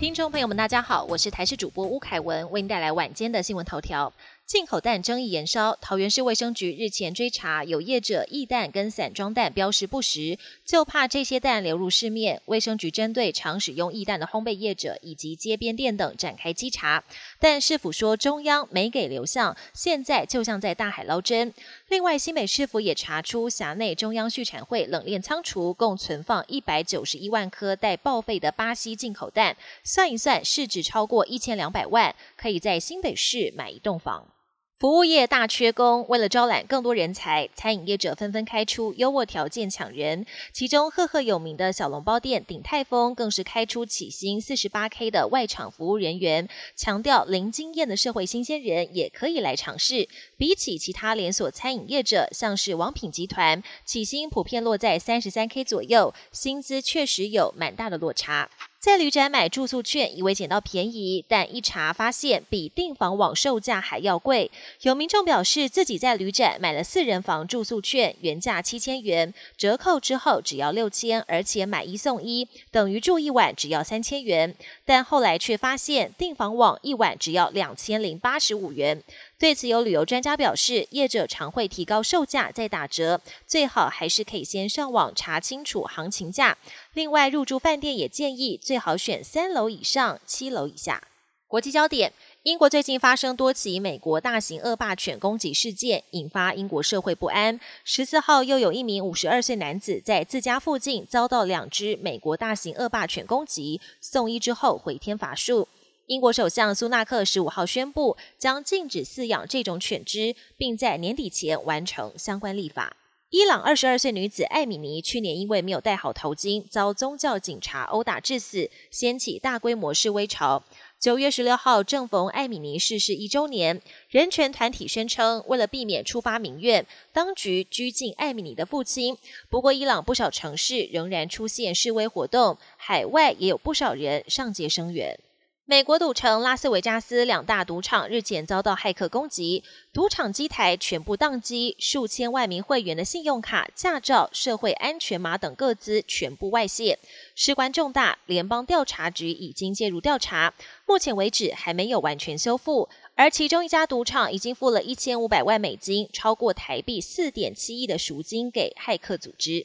听众朋友们，大家好，我是台视主播吴凯文，为您带来晚间的新闻头条。进口蛋争议延烧，桃园市卫生局日前追查有业者异蛋跟散装蛋标识不实，就怕这些蛋流入市面。卫生局针对常使用异蛋的烘焙业者以及街边店等展开稽查，但市府说中央没给流向，现在就像在大海捞针。另外，新北市府也查出辖内中央畜产会冷链仓储共存放一百九十一万颗待报废的巴西进口蛋，算一算市值超过一千两百万，可以在新北市买一栋房。服务业大缺工，为了招揽更多人才，餐饮业者纷纷开出优渥条件抢人。其中赫赫有名的小笼包店鼎泰丰，更是开出起薪四十八 K 的外场服务人员，强调零经验的社会新鲜人也可以来尝试。比起其他连锁餐饮业者，像是王品集团，起薪普遍落在三十三 K 左右，薪资确实有蛮大的落差。在旅展买住宿券，以为捡到便宜，但一查发现比订房网售价还要贵。有民众表示，自己在旅展买了四人房住宿券，原价七千元，折扣之后只要六千，而且买一送一，等于住一晚只要三千元。但后来却发现订房网一晚只要两千零八十五元。对此，有旅游专家表示，业者常会提高售价再打折，最好还是可以先上网查清楚行情价。另外，入住饭店也建议最好选三楼以上、七楼以下。国际焦点：英国最近发生多起美国大型恶霸犬攻击事件，引发英国社会不安。十四号，又有一名五十二岁男子在自家附近遭到两只美国大型恶霸犬攻击，送医之后回天乏术。英国首相苏纳克十五号宣布，将禁止饲养这种犬只，并在年底前完成相关立法。伊朗二十二岁女子艾米尼去年因为没有戴好头巾，遭宗教警察殴打致死，掀起大规模示威潮。九月十六号正逢艾米尼逝世一周年，人权团体宣称，为了避免触发民怨，当局拘禁艾米尼的父亲。不过，伊朗不少城市仍然出现示威活动，海外也有不少人上街声援。美国赌城拉斯维加斯两大赌场日前遭到骇客攻击，赌场机台全部宕机，数千万名会员的信用卡、驾照、社会安全码等各资全部外泄，事关重大，联邦调查局已经介入调查，目前为止还没有完全修复。而其中一家赌场已经付了一千五百万美金，超过台币四点七亿的赎金给骇客组织。